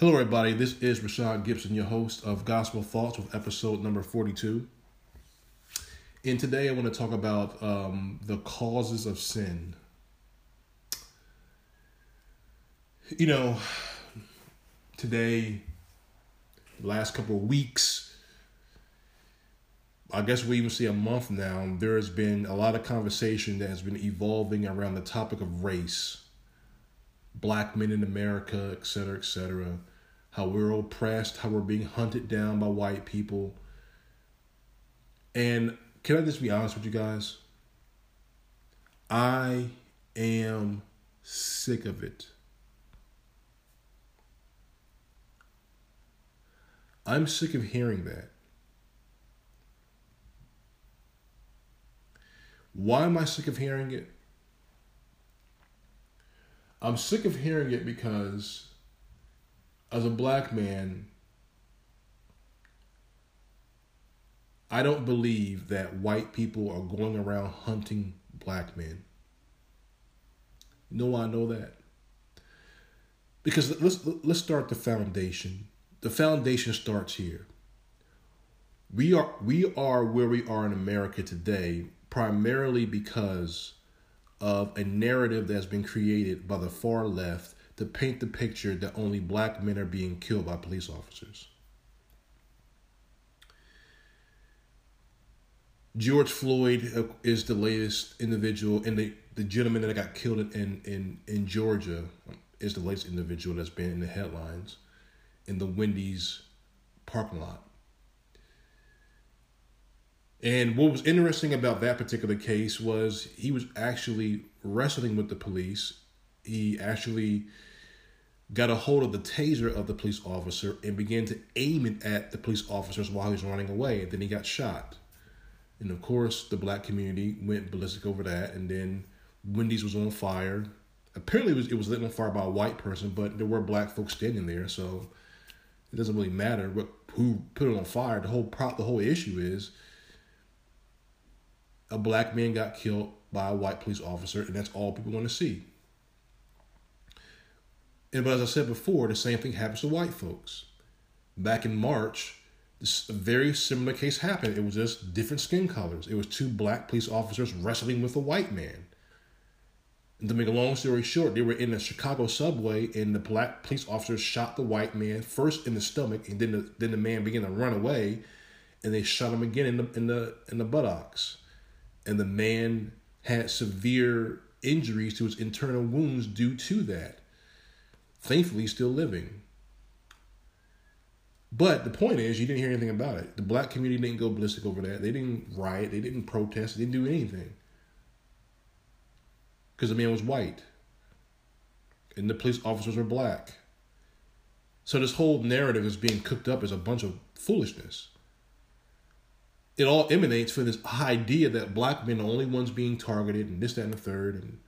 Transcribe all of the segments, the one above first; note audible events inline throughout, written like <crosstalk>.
Hello, everybody. This is Rashad Gibson, your host of Gospel Thoughts with episode number 42. And today I want to talk about um, the causes of sin. You know, today, last couple of weeks, I guess we even see a month now, there has been a lot of conversation that has been evolving around the topic of race black men in America, et cetera, et cetera. How we're oppressed, how we're being hunted down by white people. And can I just be honest with you guys? I am sick of it. I'm sick of hearing that. Why am I sick of hearing it? I'm sick of hearing it because as a black man, I don't believe that white people are going around hunting black men. You know I know that? Because let's let's start the foundation. The foundation starts here. We are we are where we are in America today primarily because of a narrative that's been created by the far left to paint the picture that only black men are being killed by police officers. George Floyd is the latest individual, and the, the gentleman that got killed in, in, in Georgia is the latest individual that's been in the headlines in the Wendy's parking lot. And what was interesting about that particular case was he was actually wrestling with the police. He actually got a hold of the taser of the police officer and began to aim it at the police officers while he was running away. And then he got shot. And of course, the black community went ballistic over that. And then Wendy's was on fire. Apparently, it was, it was lit on fire by a white person, but there were black folks standing there. So it doesn't really matter what, who put it on fire. The whole prop, the whole issue is a black man got killed by a white police officer, and that's all people want to see. And but as I said before, the same thing happens to white folks. Back in March, this, a very similar case happened. It was just different skin colors. It was two black police officers wrestling with a white man. And to make a long story short, they were in a Chicago subway, and the black police officers shot the white man first in the stomach, and then the then the man began to run away, and they shot him again in the in the in the buttocks and the man had severe injuries to his internal wounds due to that. Thankfully, still living. But the point is, you didn't hear anything about it. The black community didn't go ballistic over that. They didn't riot. They didn't protest. They didn't do anything. Because the man was white. And the police officers were black. So this whole narrative is being cooked up as a bunch of foolishness it all emanates from this idea that black men are the only ones being targeted and this, that, and the third, and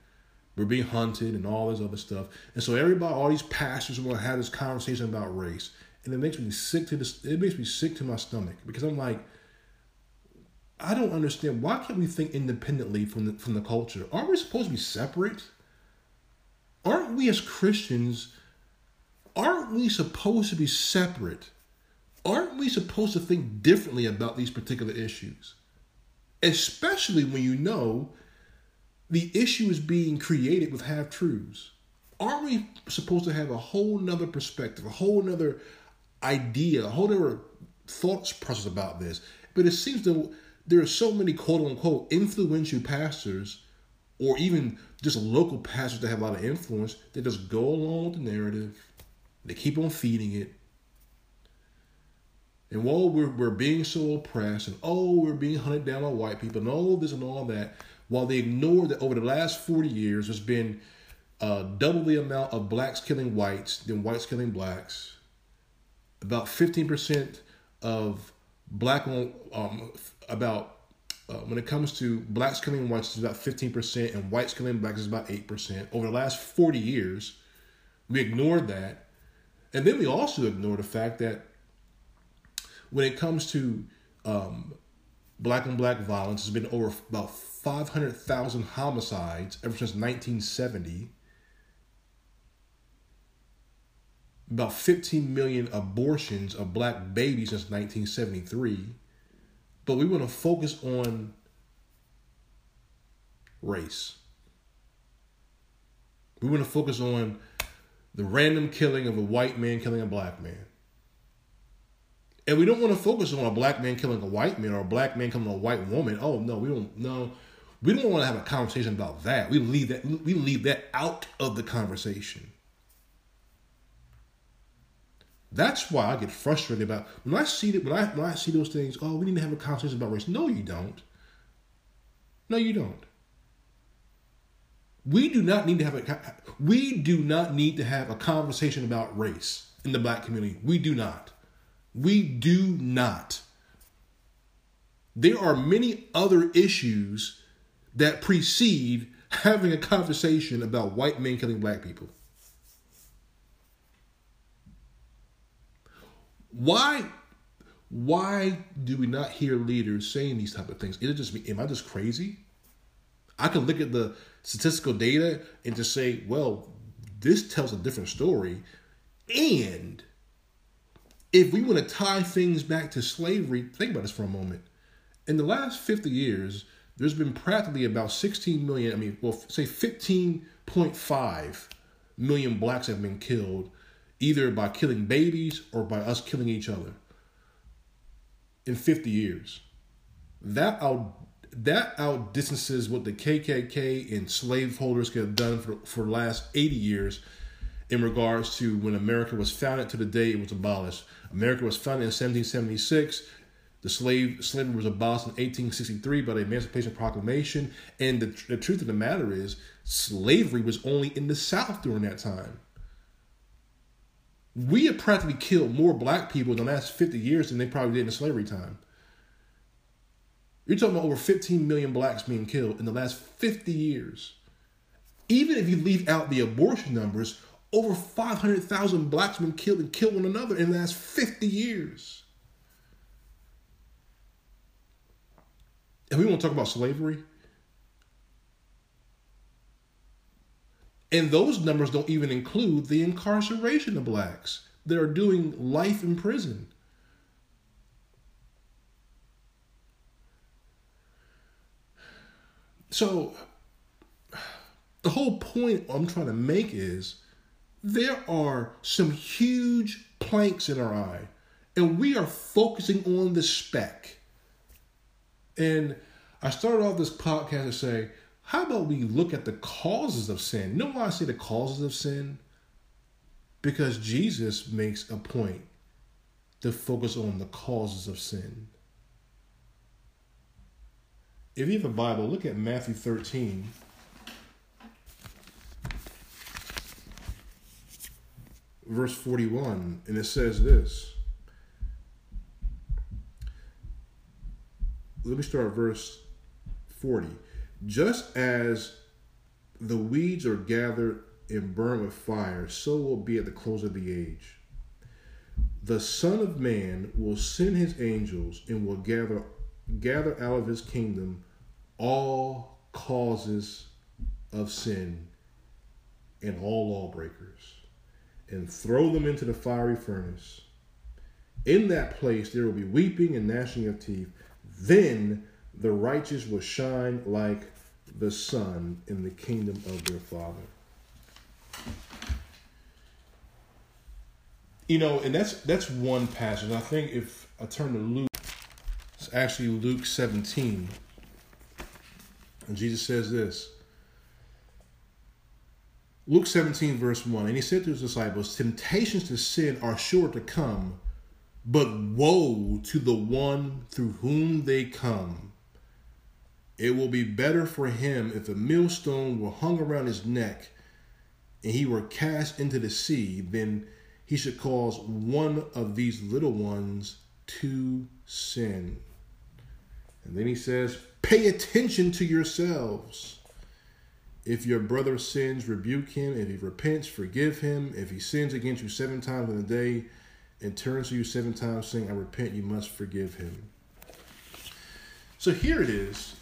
we're being hunted and all this other stuff. And so everybody, all these pastors want to have this conversation about race. And it makes me sick to this it makes me sick to my stomach because I'm like, I don't understand. Why can't we think independently from the from the culture? Aren't we supposed to be separate? Aren't we as Christians, aren't we supposed to be separate? Aren't we supposed to think differently about these particular issues? Especially when you know the issue is being created with half truths. Aren't we supposed to have a whole nother perspective, a whole nother idea, a whole nother thoughts process about this? But it seems that there are so many quote unquote influential pastors or even just local pastors that have a lot of influence that just go along with the narrative. They keep on feeding it and while we're, we're being so oppressed, and oh, we're being hunted down by white people, and all this and all that, while they ignore that over the last 40 years, there's been uh, double the amount of blacks killing whites than whites killing blacks. About 15% of black, um, about uh, when it comes to blacks killing whites, is about 15%, and whites killing blacks is about 8%. Over the last 40 years, we ignored that. And then we also ignore the fact that when it comes to um, black on black violence, there's been over about 500,000 homicides ever since 1970. about 15 million abortions of black babies since 1973, but we want to focus on race. We want to focus on the random killing of a white man killing a black man. And we don't want to focus on a black man killing a white man or a black man killing a white woman. Oh no, we don't no. We don't want to have a conversation about that. We leave that we leave that out of the conversation. That's why I get frustrated about when I see that when I when I see those things. Oh, we need to have a conversation about race. No, you don't. No, you don't. We do not need to have a we do not need to have a conversation about race in the black community. We do not. We do not. There are many other issues that precede having a conversation about white men killing black people. Why why do we not hear leaders saying these type of things? Is it just me? Am I just crazy? I can look at the statistical data and just say, well, this tells a different story. And if we want to tie things back to slavery, think about this for a moment. In the last 50 years, there's been practically about 16 million, I mean, well, say 15.5 million blacks have been killed either by killing babies or by us killing each other in 50 years. That out that outdistances what the KKK and slaveholders have done for, for the last 80 years in regards to when America was founded to the day it was abolished. America was founded in 1776. The slave slavery was abolished in 1863 by the Emancipation Proclamation. And the, the truth of the matter is, slavery was only in the South during that time. We have practically killed more black people in the last 50 years than they probably did in slavery time. You're talking about over 15 million blacks being killed in the last 50 years. Even if you leave out the abortion numbers, over 500,000 blacks have been killed and killed one another in the last 50 years. And we want to talk about slavery. And those numbers don't even include the incarceration of blacks that are doing life in prison. So, the whole point I'm trying to make is there are some huge planks in our eye, and we are focusing on the speck. And I started off this podcast to say, how about we look at the causes of sin? You know why I say the causes of sin? Because Jesus makes a point to focus on the causes of sin. If you have a Bible, look at Matthew 13. Verse 41, and it says this. Let me start verse 40. Just as the weeds are gathered and burned with fire, so will be at the close of the age. The Son of Man will send his angels and will gather gather out of his kingdom all causes of sin and all lawbreakers and throw them into the fiery furnace. In that place there will be weeping and gnashing of teeth. Then the righteous will shine like the sun in the kingdom of their Father. You know, and that's that's one passage. I think if I turn to Luke, it's actually Luke 17. And Jesus says this. Luke 17, verse 1. And he said to his disciples, Temptations to sin are sure to come, but woe to the one through whom they come. It will be better for him if a millstone were hung around his neck and he were cast into the sea than he should cause one of these little ones to sin. And then he says, Pay attention to yourselves. If your brother sins, rebuke him. If he repents, forgive him. If he sins against you seven times in a day and turns to you seven times saying, I repent, you must forgive him. So here it is.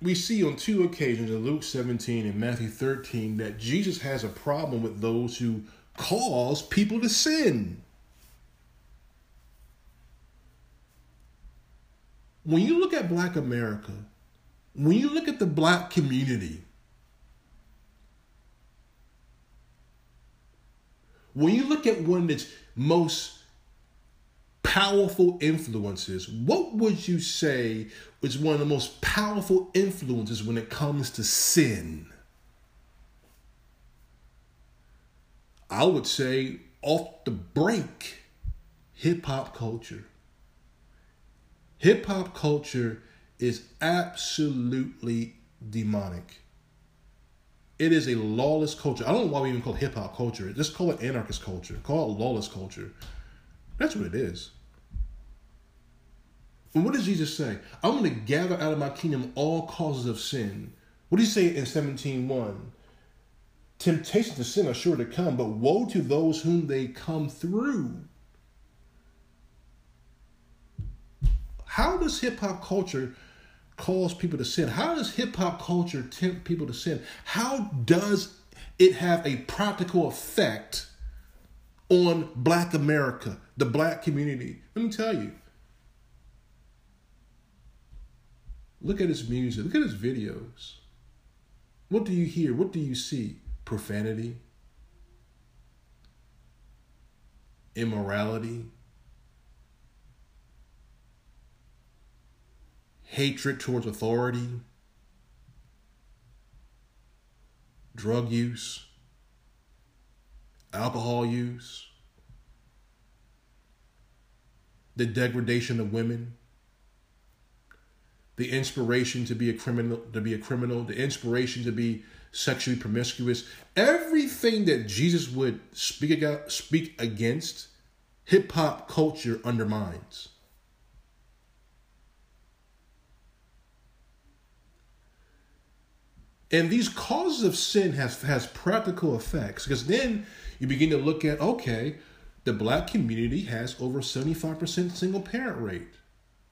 We see on two occasions in Luke 17 and Matthew 13 that Jesus has a problem with those who cause people to sin. When you look at black America, when you look at the black community, when you look at one of its most powerful influences, what would you say is one of the most powerful influences when it comes to sin? I would say off the break, hip hop culture. Hip hop culture is absolutely demonic. It is a lawless culture. I don't know why we even call it hip hop culture. Just call it anarchist culture. Call it lawless culture. That's what it is. And what does Jesus say? I'm going to gather out of my kingdom all causes of sin. What does he say in 17.1? Temptations to sin are sure to come, but woe to those whom they come through. How does hip hop culture cause people to sin? How does hip hop culture tempt people to sin? How does it have a practical effect on black America, the black community? Let me tell you. Look at his music, look at his videos. What do you hear? What do you see? Profanity, immorality, hatred towards authority, drug use, alcohol use, the degradation of women, the inspiration to be a criminal, to be a criminal, the inspiration to be sexually promiscuous, everything that Jesus would speak speak against, hip hop culture undermines. And these causes of sin has has practical effects because then you begin to look at okay, the black community has over 75% single parent rate.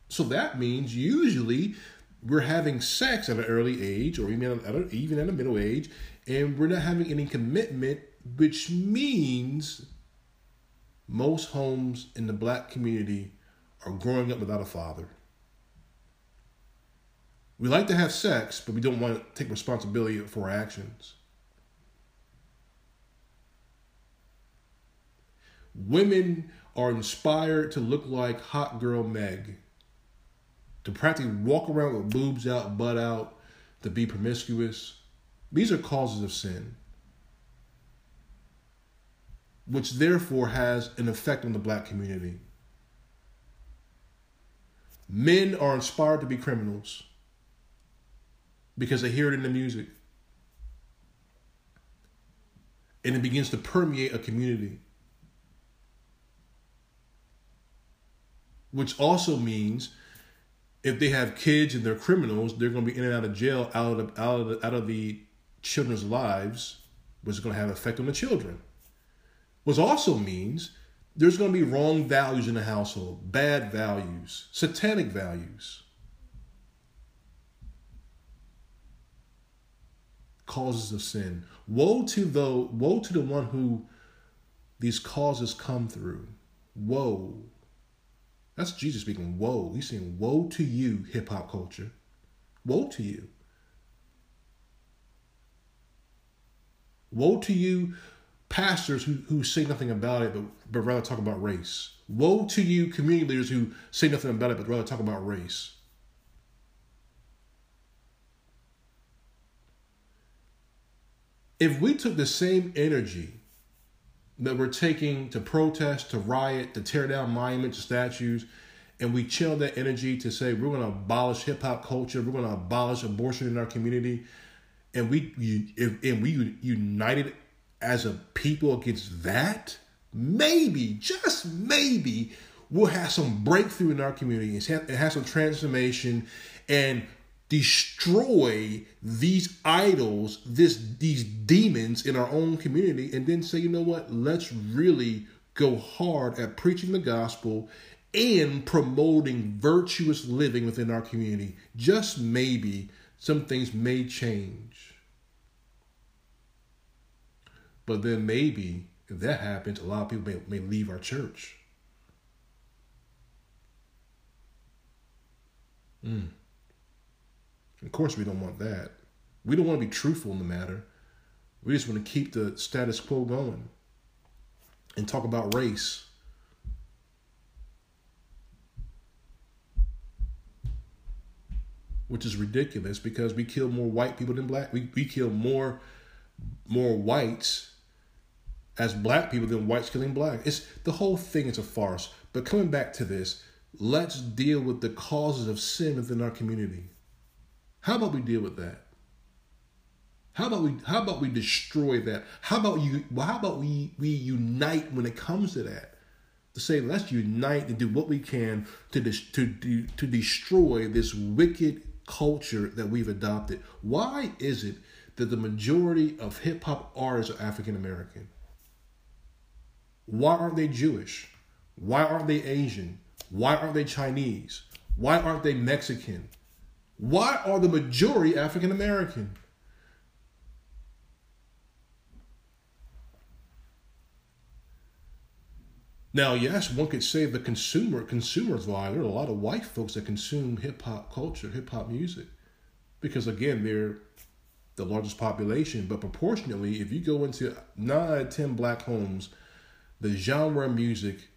So that means usually we're having sex at an early age or even at a, even at a middle age and we're not having any commitment which means most homes in the black community are growing up without a father. We like to have sex, but we don't want to take responsibility for our actions. Women are inspired to look like hot girl Meg, to practically walk around with boobs out, butt out, to be promiscuous. These are causes of sin, which therefore has an effect on the black community. Men are inspired to be criminals because they hear it in the music. And it begins to permeate a community. Which also means if they have kids and they're criminals, they're going to be in and out of jail, out of out of the, out of the children's lives, which is going to have an effect on the children. Which also means there's going to be wrong values in the household, bad values, satanic values. Causes of sin. Woe to the woe to the one who these causes come through. Woe. That's Jesus speaking. Woe. He's saying, Woe to you, hip hop culture. Woe to you. Woe to you, pastors who, who say nothing about it, but, but rather talk about race. Woe to you, community leaders who say nothing about it, but rather talk about race. If we took the same energy that we're taking to protest, to riot, to tear down monuments, statues, and we channel that energy to say we're going to abolish hip hop culture, we're going to abolish abortion in our community, and we if, and we united as a people against that, maybe just maybe we'll have some breakthrough in our community and have, have some transformation and destroy these idols, this these demons in our own community, and then say, you know what? Let's really go hard at preaching the gospel and promoting virtuous living within our community. Just maybe some things may change. But then maybe if that happens, a lot of people may, may leave our church. Mm. Of course, we don't want that. We don't want to be truthful in the matter. We just want to keep the status quo going and talk about race. Which is ridiculous because we kill more white people than black. We, we kill more more whites as black people than whites killing black. It's the whole thing is a farce. But coming back to this, let's deal with the causes of sin within our community. How about we deal with that? How about we how about we destroy that? How about you well, how about we we unite when it comes to that? To say let's unite and do what we can to to to, to destroy this wicked culture that we've adopted. Why is it that the majority of hip hop artists are African American? Why aren't they Jewish? Why aren't they Asian? Why aren't they Chinese? Why aren't they Mexican? Why are the majority African American? Now, yes, one could say the consumer consumers lie. There are a lot of white folks that consume hip hop culture, hip hop music, because again, they're the largest population. But proportionately, if you go into nine out of ten black homes, the genre music,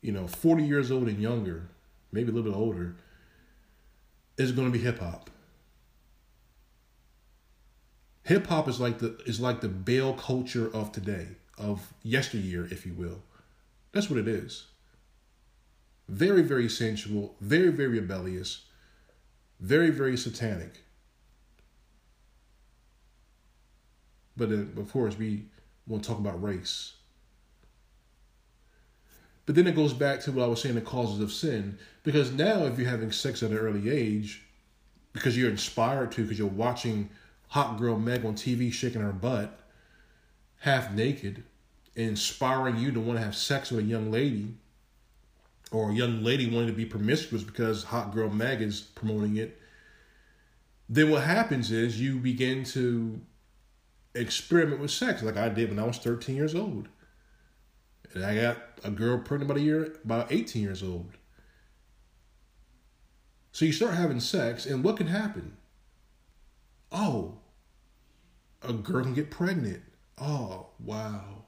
you know, forty years old and younger, maybe a little bit older, is going to be hip hop. Hip hop is like the is like the Baal culture of today of yesteryear, if you will. That's what it is. Very, very sensual, very, very rebellious, very, very satanic. But then, of course, we want to talk about race. But then it goes back to what I was saying the causes of sin. Because now, if you're having sex at an early age, because you're inspired to, because you're watching Hot Girl Meg on TV shaking her butt, half naked, inspiring you to want to have sex with a young lady or a young lady wanting to be promiscuous because Hot Girl Meg is promoting it, then what happens is you begin to experiment with sex like I did when I was 13 years old. And I got a girl pregnant about a year, about 18 years old. So you start having sex, and what can happen? Oh, a girl can get pregnant. Oh, wow.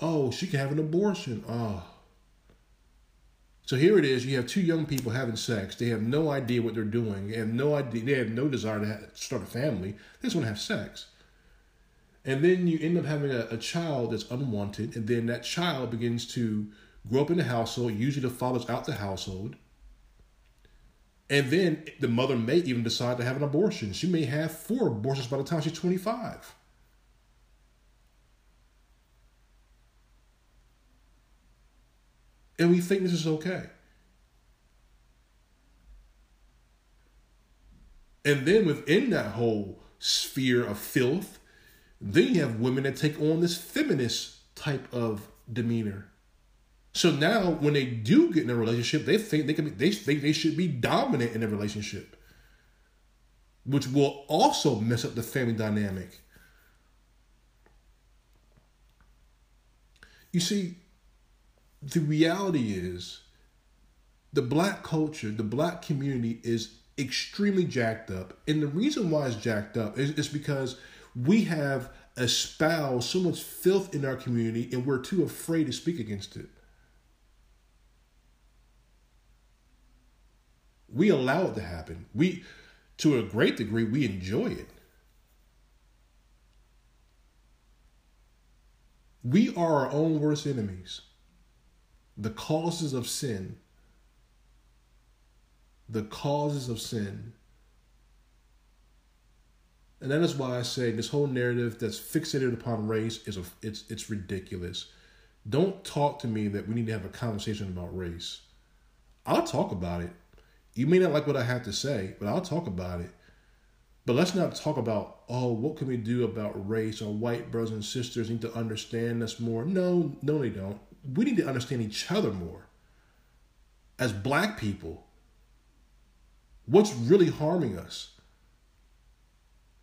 Oh, she can have an abortion. Oh. So here it is. You have two young people having sex. They have no idea what they're doing. They have no idea. They have no desire to have, start a family. They just want to have sex. And then you end up having a, a child that's unwanted. And then that child begins to grow up in the household. Usually the father's out the household. And then the mother may even decide to have an abortion. She may have four abortions by the time she's 25. And we think this is okay. And then within that whole sphere of filth, then you have women that take on this feminist type of demeanor. So now, when they do get in a relationship, they think they can be, they think they should be dominant in a relationship, which will also mess up the family dynamic. You see, the reality is, the black culture, the black community is extremely jacked up, and the reason why it's jacked up is, is because we have espoused so much filth in our community, and we're too afraid to speak against it. We allow it to happen. We, to a great degree, we enjoy it. We are our own worst enemies. The causes of sin, the causes of sin. And that is why I say this whole narrative that's fixated upon race is a, it's it's ridiculous. Don't talk to me that we need to have a conversation about race. I'll talk about it. You may not like what I have to say, but I'll talk about it. But let's not talk about, oh, what can we do about race? Our white brothers and sisters need to understand us more. No, no, they don't. We need to understand each other more. As black people, what's really harming us?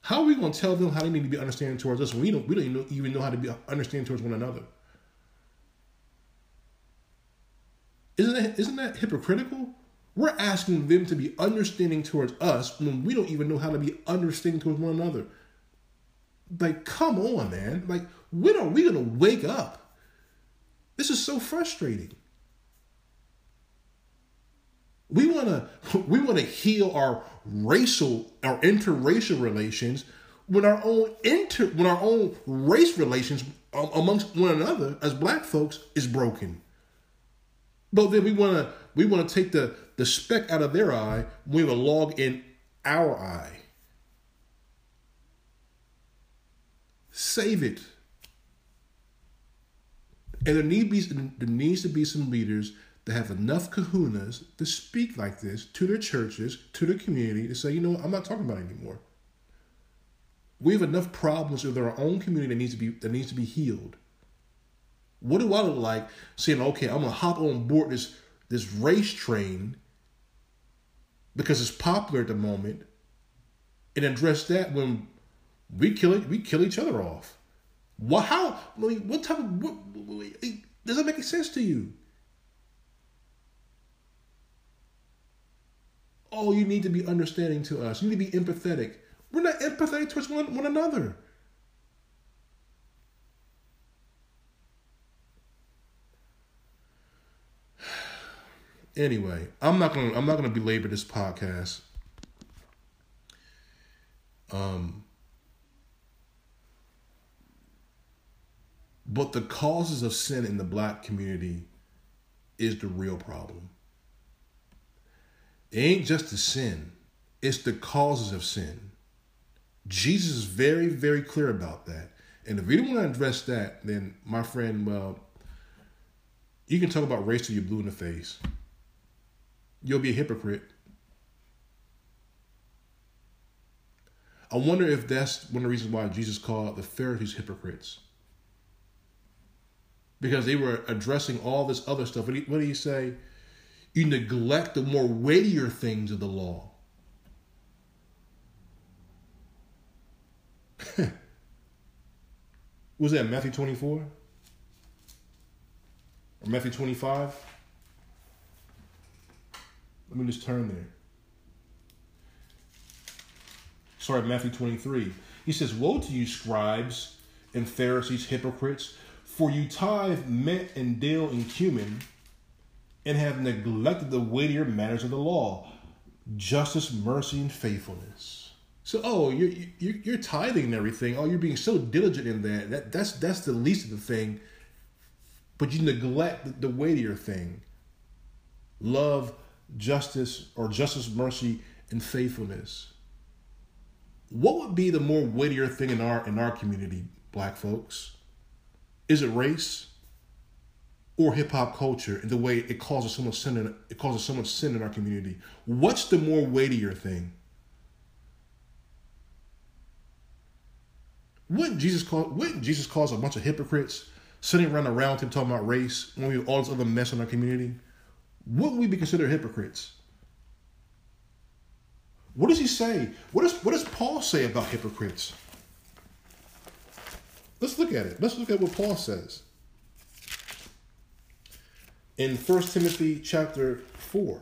How are we going to tell them how they need to be understanding towards us when we don't we don't even know, how to be understanding towards one another? Isn't that isn't that hypocritical? We're asking them to be understanding towards us when we don't even know how to be understanding towards one another. Like, come on, man. Like, when are we gonna wake up? This is so frustrating. We wanna <laughs> we wanna heal our racial, or interracial relations when our own inter when our own race relations amongst one another as black folks is broken. But then we wanna we wanna take the the speck out of their eye we have a log in our eye. Save it. And there, need be, there needs to be some leaders that have enough kahunas to speak like this to their churches, to their community, to say, you know, I'm not talking about anymore. We have enough problems with our own community that needs to be that needs to be healed. What do I look like saying, okay, I'm gonna hop on board this this race train because it's popular at the moment and address that when we kill it, we kill each other off. What? How? I mean, what type of? What, does that make sense to you? Oh, you need to be understanding to us. You need to be empathetic. We're not empathetic towards one, one another. <sighs> Anyway, I'm not gonna I'm not gonna belabor this podcast. Um, but the causes of sin in the black community is the real problem. It ain't just the sin, it's the causes of sin. Jesus is very, very clear about that. And if you don't want to address that, then my friend, well, you can talk about race till you're blue in the face you'll be a hypocrite. I wonder if that's one of the reasons why Jesus called the Pharisees hypocrites. Because they were addressing all this other stuff. What did he say? You neglect the more weightier things of the law. <laughs> Was that Matthew 24? Or Matthew 25? Let me just turn there. Sorry, Matthew 23. He says, Woe to you, scribes and Pharisees, hypocrites, for you tithe mint and dill and cumin, and have neglected the weightier matters of the law justice, mercy, and faithfulness. So, oh, you're, you're, tithing and everything. Oh, you're being so diligent in that. that that's, that's the least of the thing. But you neglect the weightier thing love, justice or justice, mercy, and faithfulness. What would be the more weightier thing in our in our community, black folks? Is it race or hip hop culture and the way it causes so much sin in, it causes so much sin in our community? What's the more weightier thing? Wouldn't Jesus call wouldn't Jesus cause a bunch of hypocrites sitting around around him talking about race when we have all this other mess in our community? wouldn't we be considered hypocrites? What does he say? What does what does Paul say about hypocrites? Let's look at it. Let's look at what Paul says. In 1 Timothy chapter 4.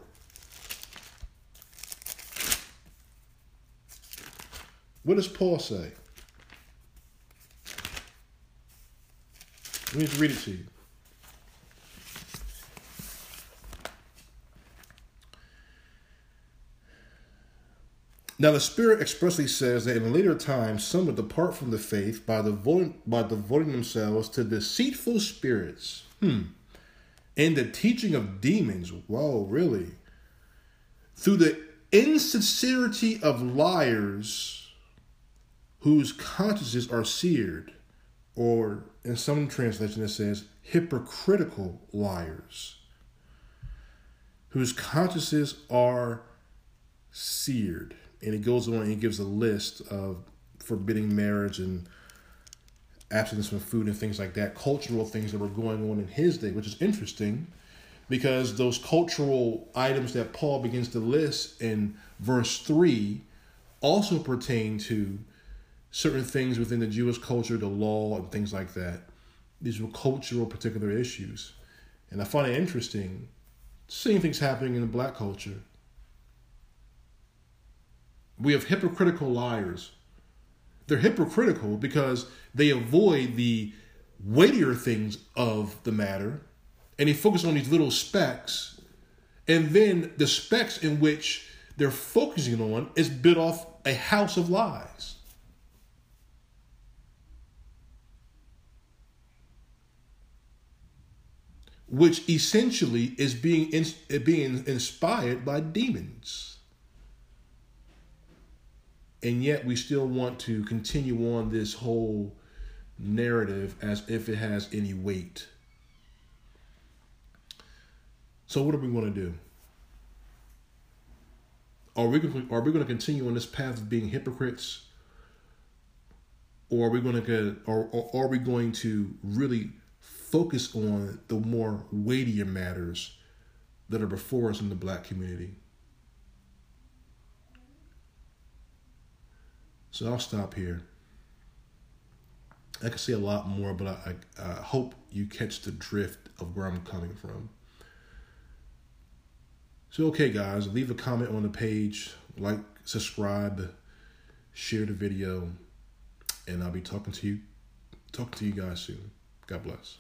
What does Paul say? Let me just read it to you. Now the Spirit expressly says that in later times some would depart from the faith by devoting, by devoting themselves to deceitful spirits. Hmm. And the teaching of demons. Whoa, really? Through the insincerity of liars whose consciences are seared. Or in some translation it says hypocritical liars whose consciences are seared and it goes on and gives a list of forbidding marriage and abstinence from food and things like that, cultural things that were going on in his day, which is interesting because those cultural items that Paul begins to list in verse 3 also pertain to certain things within the Jewish culture, the law, and things like that. These were cultural, particular issues. And I find it interesting seeing things happening in the black culture. We have hypocritical liars. They're hypocritical because they avoid the weightier things of the matter and they focus on these little specks. And then the specks in which they're focusing on is built off a house of lies. Which essentially is being being inspired by demons. And yet we still want to continue on this whole narrative as if it has any weight. So what are we going to do? Are we are we going to continue on this path of being hypocrites, or are we going to get, or, or are we going to really focus on the more weightier matters that are before us in the black community? So I'll stop here. I could say a lot more, but I, I, I hope you catch the drift of where I'm coming from. So, okay, guys, leave a comment on the page, like, subscribe, share the video, and I'll be talking to you, talking to you guys soon. God bless.